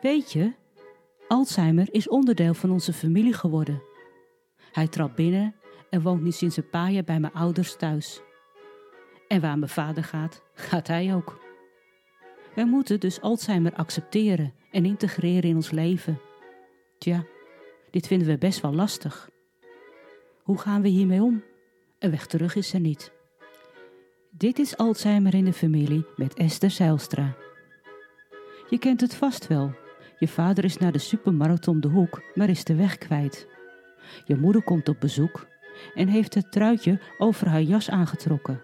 Weet je, Alzheimer is onderdeel van onze familie geworden. Hij trad binnen en woont nu sinds een paar jaar bij mijn ouders thuis. En waar mijn vader gaat, gaat hij ook. Wij moeten dus Alzheimer accepteren en integreren in ons leven. Tja, dit vinden we best wel lastig. Hoe gaan we hiermee om? Een weg terug is er niet. Dit is Alzheimer in de familie met Esther Zijlstra. Je kent het vast wel. Je vader is naar de supermarkt om de hoek, maar is de weg kwijt. Je moeder komt op bezoek en heeft het truitje over haar jas aangetrokken.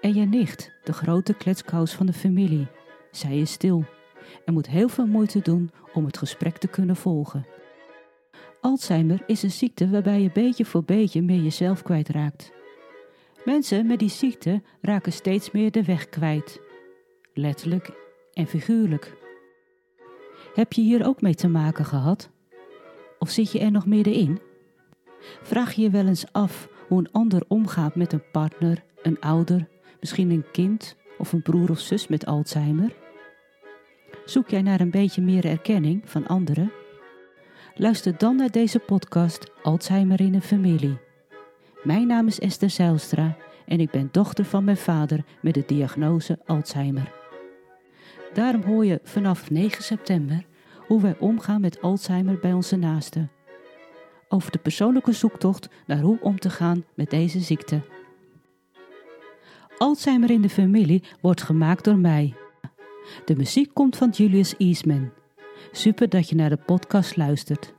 En je nicht, de grote kletskous van de familie, zij is stil en moet heel veel moeite doen om het gesprek te kunnen volgen. Alzheimer is een ziekte waarbij je beetje voor beetje meer jezelf kwijtraakt. Mensen met die ziekte raken steeds meer de weg kwijt, letterlijk en figuurlijk. Heb je hier ook mee te maken gehad? Of zit je er nog middenin? Vraag je je wel eens af hoe een ander omgaat met een partner, een ouder, misschien een kind of een broer of zus met Alzheimer? Zoek jij naar een beetje meer erkenning van anderen? Luister dan naar deze podcast Alzheimer in een familie. Mijn naam is Esther Zijlstra en ik ben dochter van mijn vader met de diagnose Alzheimer. Daarom hoor je vanaf 9 september hoe wij omgaan met Alzheimer bij onze naasten. Over de persoonlijke zoektocht naar hoe om te gaan met deze ziekte. Alzheimer in de familie wordt gemaakt door mij. De muziek komt van Julius Eastman. Super dat je naar de podcast luistert.